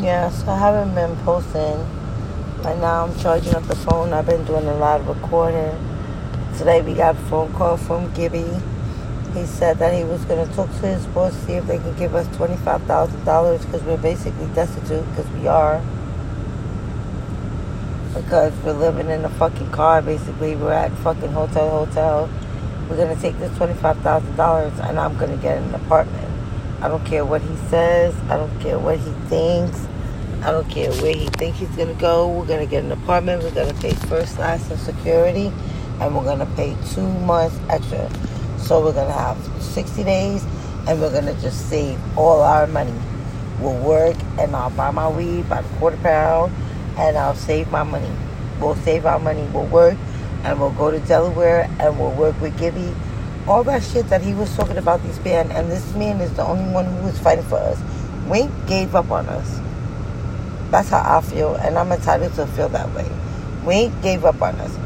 Yeah, so I haven't been posting. Right now I'm charging up the phone. I've been doing a lot of recording. Today we got a phone call from Gibby. He said that he was going to talk to his boss, see if they can give us $25,000 because we're basically destitute because we are. Because we're living in a fucking car, basically. We're at fucking hotel, hotel. We're going to take this $25,000 and I'm going to get an apartment. I don't care what he says. I don't care what he thinks. I don't care where he thinks he's gonna go. We're gonna get an apartment. We're gonna pay first class and security, and we're gonna pay two months extra. So we're gonna have 60 days, and we're gonna just save all our money. We'll work, and I'll buy my weed by the quarter pound, and I'll save my money. We'll save our money. We'll work, and we'll go to Delaware, and we'll work with Gibby all that shit that he was talking about these men, and this man is the only one who was fighting for us. Wink gave up on us. That's how I feel, and I'm entitled to feel that way. Wink gave up on us.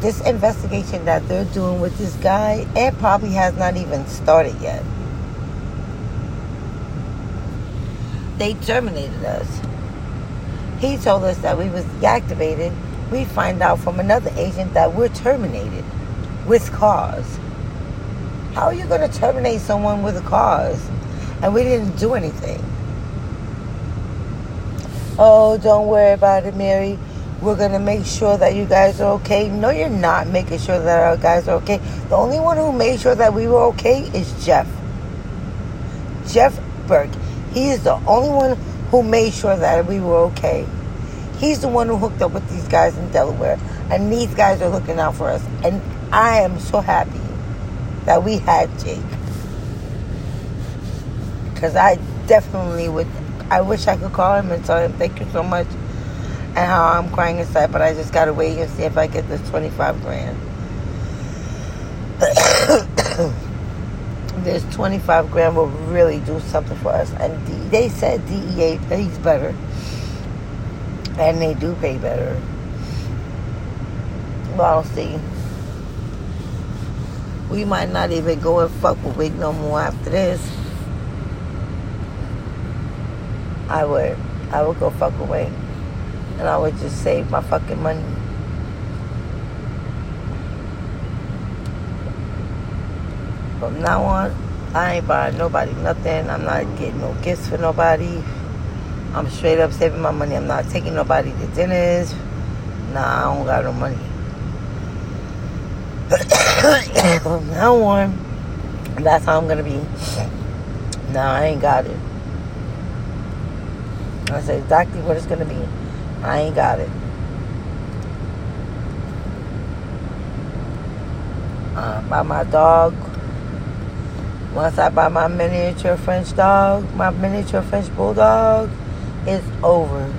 This investigation that they're doing with this guy, it probably has not even started yet. They terminated us. He told us that we was deactivated. We find out from another agent that we're terminated with cause. How are you going to terminate someone with a cause? And we didn't do anything. Oh, don't worry about it, Mary. We're going to make sure that you guys are okay. No, you're not making sure that our guys are okay. The only one who made sure that we were okay is Jeff. Jeff Burke. He is the only one who made sure that we were okay. He's the one who hooked up with these guys in Delaware. And these guys are looking out for us. And I am so happy that we had Jake. Because I definitely would, I wish I could call him and tell him thank you so much and how I'm crying inside, but I just gotta wait and see if I get this 25 grand. this 25 grand will really do something for us. And they said DEA pays better. And they do pay better. Well, I'll see we might not even go and fuck with Wig no more after this. I would. I would go fuck away. And I would just save my fucking money. From now on, I ain't buying nobody nothing. I'm not getting no gifts for nobody. I'm straight up saving my money. I'm not taking nobody to dinners. Nah, I don't got no money. From now on, that's how I'm gonna be. Nah, I ain't got it. I said exactly what it's gonna be. I ain't got it. Uh, buy my dog. Once I buy my miniature French dog, my miniature French bulldog, it's over.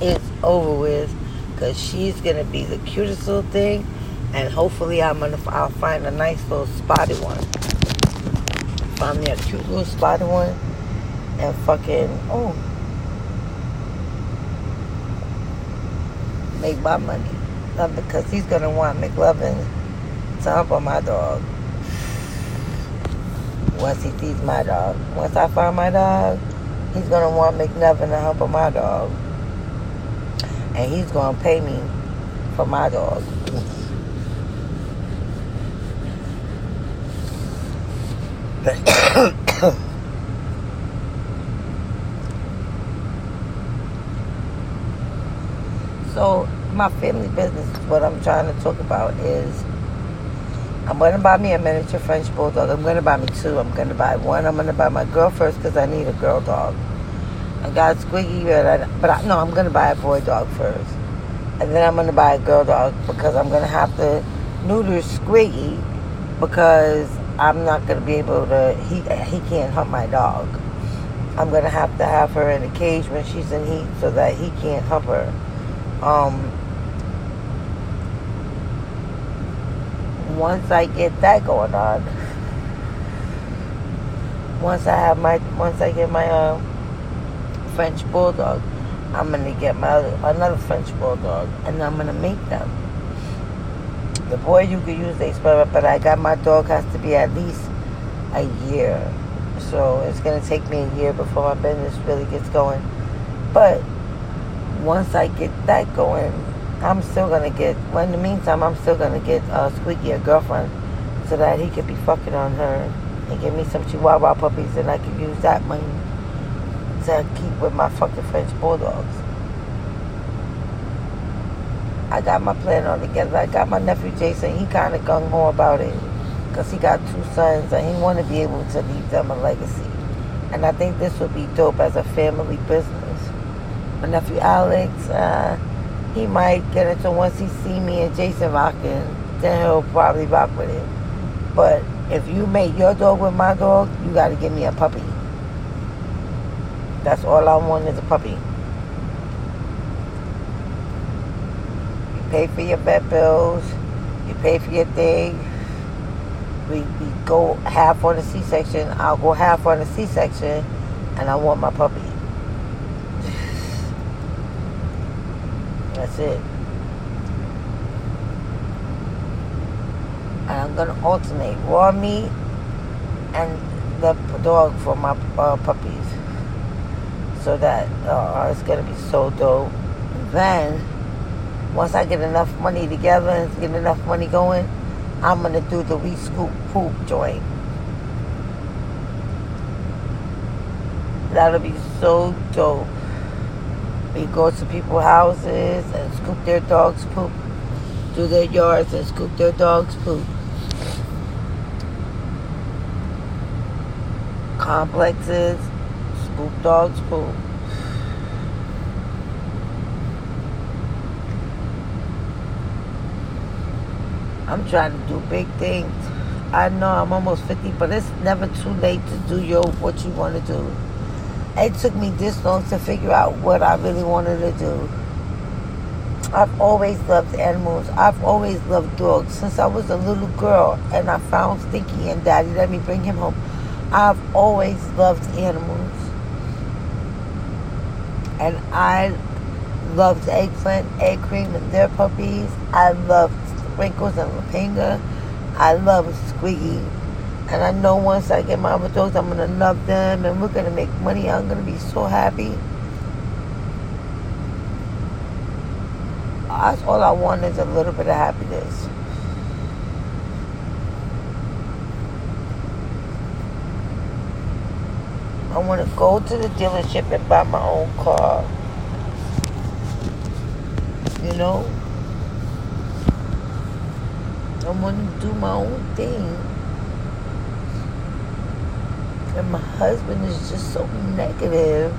It's over with. Because she's going to be the cutest little thing and hopefully I'm gonna I'll find a nice little spotted one. Find me a cute little spotted one and fucking oh make my money. Not because he's gonna want McLovin to hump on my dog. Once he sees my dog. Once I find my dog, he's gonna want McLovin to hump on my dog. And he's gonna pay me for my dog. so my family business, what I'm trying to talk about is I'm going to buy me a miniature French bulldog. I'm going to buy me two. I'm going to buy one. I'm going to buy my girl first because I need a girl dog. I got Squiggy, but I, but I, no, I'm going to buy a boy dog first, and then I'm going to buy a girl dog because I'm going to have to neuter Squiggy because I'm not gonna be able to. He he can't hunt my dog. I'm gonna have to have her in a cage when she's in heat so that he can't hump her. Um, once I get that going on, once I have my, once I get my uh, French bulldog, I'm gonna get my another French bulldog, and I'm gonna make them. The boy you could use the experiment, but I got my dog has to be at least a year. So it's gonna take me a year before my business really gets going. But once I get that going, I'm still gonna get. Well, in the meantime, I'm still gonna get uh, Squeaky a girlfriend, so that he could be fucking on her and give me some Chihuahua puppies, and I can use that money to keep with my fucking French bulldogs. I got my plan all together. I got my nephew Jason. He kind of gung ho about it because he got two sons and he want to be able to leave them a legacy. And I think this would be dope as a family business. My nephew Alex, uh, he might get into once he see me and Jason rocking, then he'll probably rock with it. But if you make your dog with my dog, you got to give me a puppy. That's all I want is a puppy. Pay for your vet bills, you pay for your thing. We, we go half on the C-section, I'll go half on the C-section, and I want my puppy. That's it. And I'm gonna alternate raw meat and the dog for my uh, puppies, so that uh, it's gonna be so dope. Then once I get enough money together and get enough money going, I'm gonna do the we scoop poop joint. That'll be so dope. We go to people's houses and scoop their dogs' poop, do their yards and scoop their dogs' poop. Complexes, scoop dogs' poop. I'm trying to do big things. I know I'm almost 50, but it's never too late to do your what you want to do. It took me this long to figure out what I really wanted to do. I've always loved animals. I've always loved dogs since I was a little girl and I found Stinky and Daddy let me bring him home. I've always loved animals. And I loved eggplant, egg cream, and their puppies. I loved Sprinkles and Lapinga. I love Squeaky. And I know once I get my other dogs, I'm going to love them and we're going to make money. I'm going to be so happy. That's all I want is a little bit of happiness. I want to go to the dealership and buy my own car. You know? I want to do my own thing. And my husband is just so negative.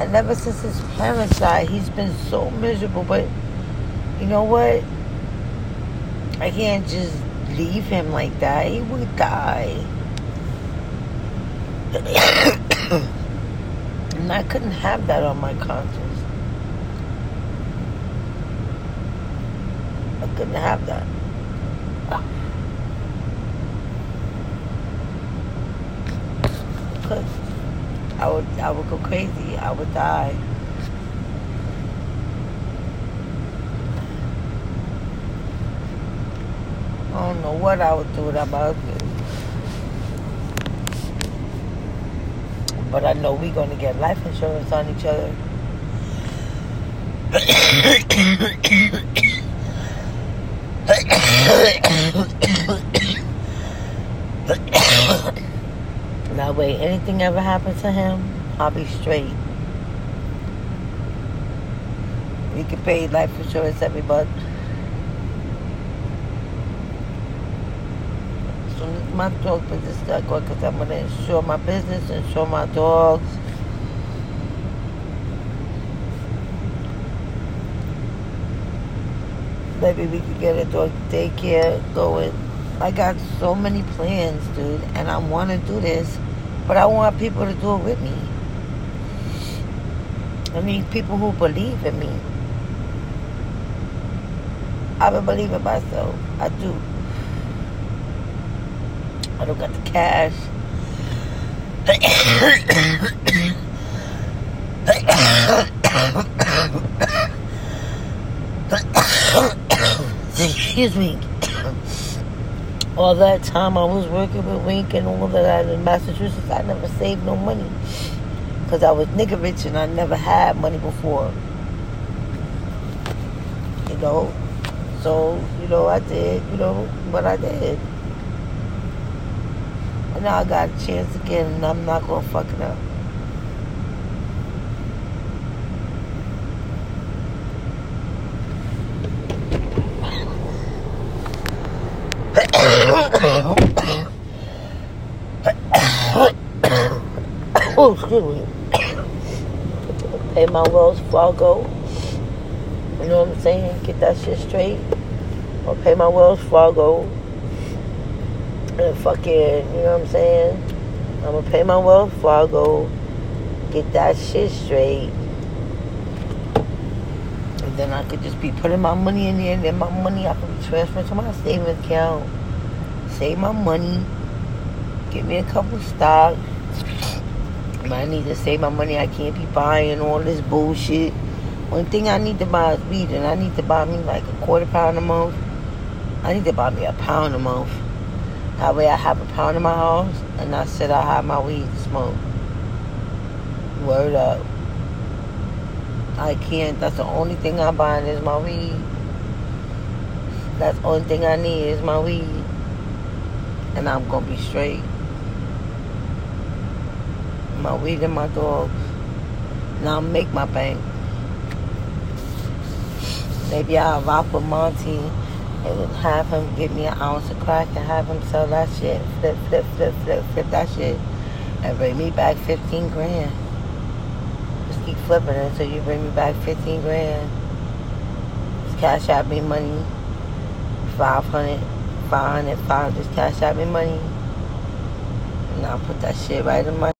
And ever since his parents died, he's been so miserable. But you know what? I can't just leave him like that. He would die. and I couldn't have that on my conscience. I couldn't have that. I would I would go crazy. I would die. I don't know what I would do without my husband. But I know we're gonna get life insurance on each other. That way, anything ever happens to him, I'll be straight. We can pay life insurance every month. Soon as my dog business start going, because I'm going to insure my business, insure my dogs. Maybe we could get a dog daycare going. I got so many plans, dude, and I want to do this, but I want people to do it with me. I need people who believe in me. I don't believe in myself. I do. I don't got the cash. Excuse me all that time I was working with Wink and all that in Massachusetts, I never saved no money. Because I was nigga rich and I never had money before. You know? So, you know, I did, you know, what I did. And now I got a chance again and I'm not going to fuck it up. Oh, excuse me. Pay my Wells Fargo. You know what I'm saying? Get that shit straight. Or pay my Wells Fargo. And fucking, you know what I'm saying? I'm gonna pay my Wells Fargo. Get that shit straight. And then I could just be putting my money in there, and then my money I could be transferring to my savings account. Save my money. Get me a couple stocks. I need to save my money. I can't be buying all this bullshit. One thing I need to buy is weed, and I need to buy me like a quarter pound a month. I need to buy me a pound a month. That way I have a pound in my house, and I said I have my weed to smoke. Word up. I can't. That's the only thing I'm buying is my weed. That's the only thing I need is my weed. And I'm going to be straight. My weed and my dog. Now I'll make my bank. Maybe I'll rock with Monty and have him give me an ounce of crack and have him sell that shit. Flip, flip, flip, flip, flip that shit. And bring me back 15 grand. Just keep flipping until you bring me back 15 grand. Just cash out me money. 500, 500, 500. Just cash out me money. And I'll put that shit right in my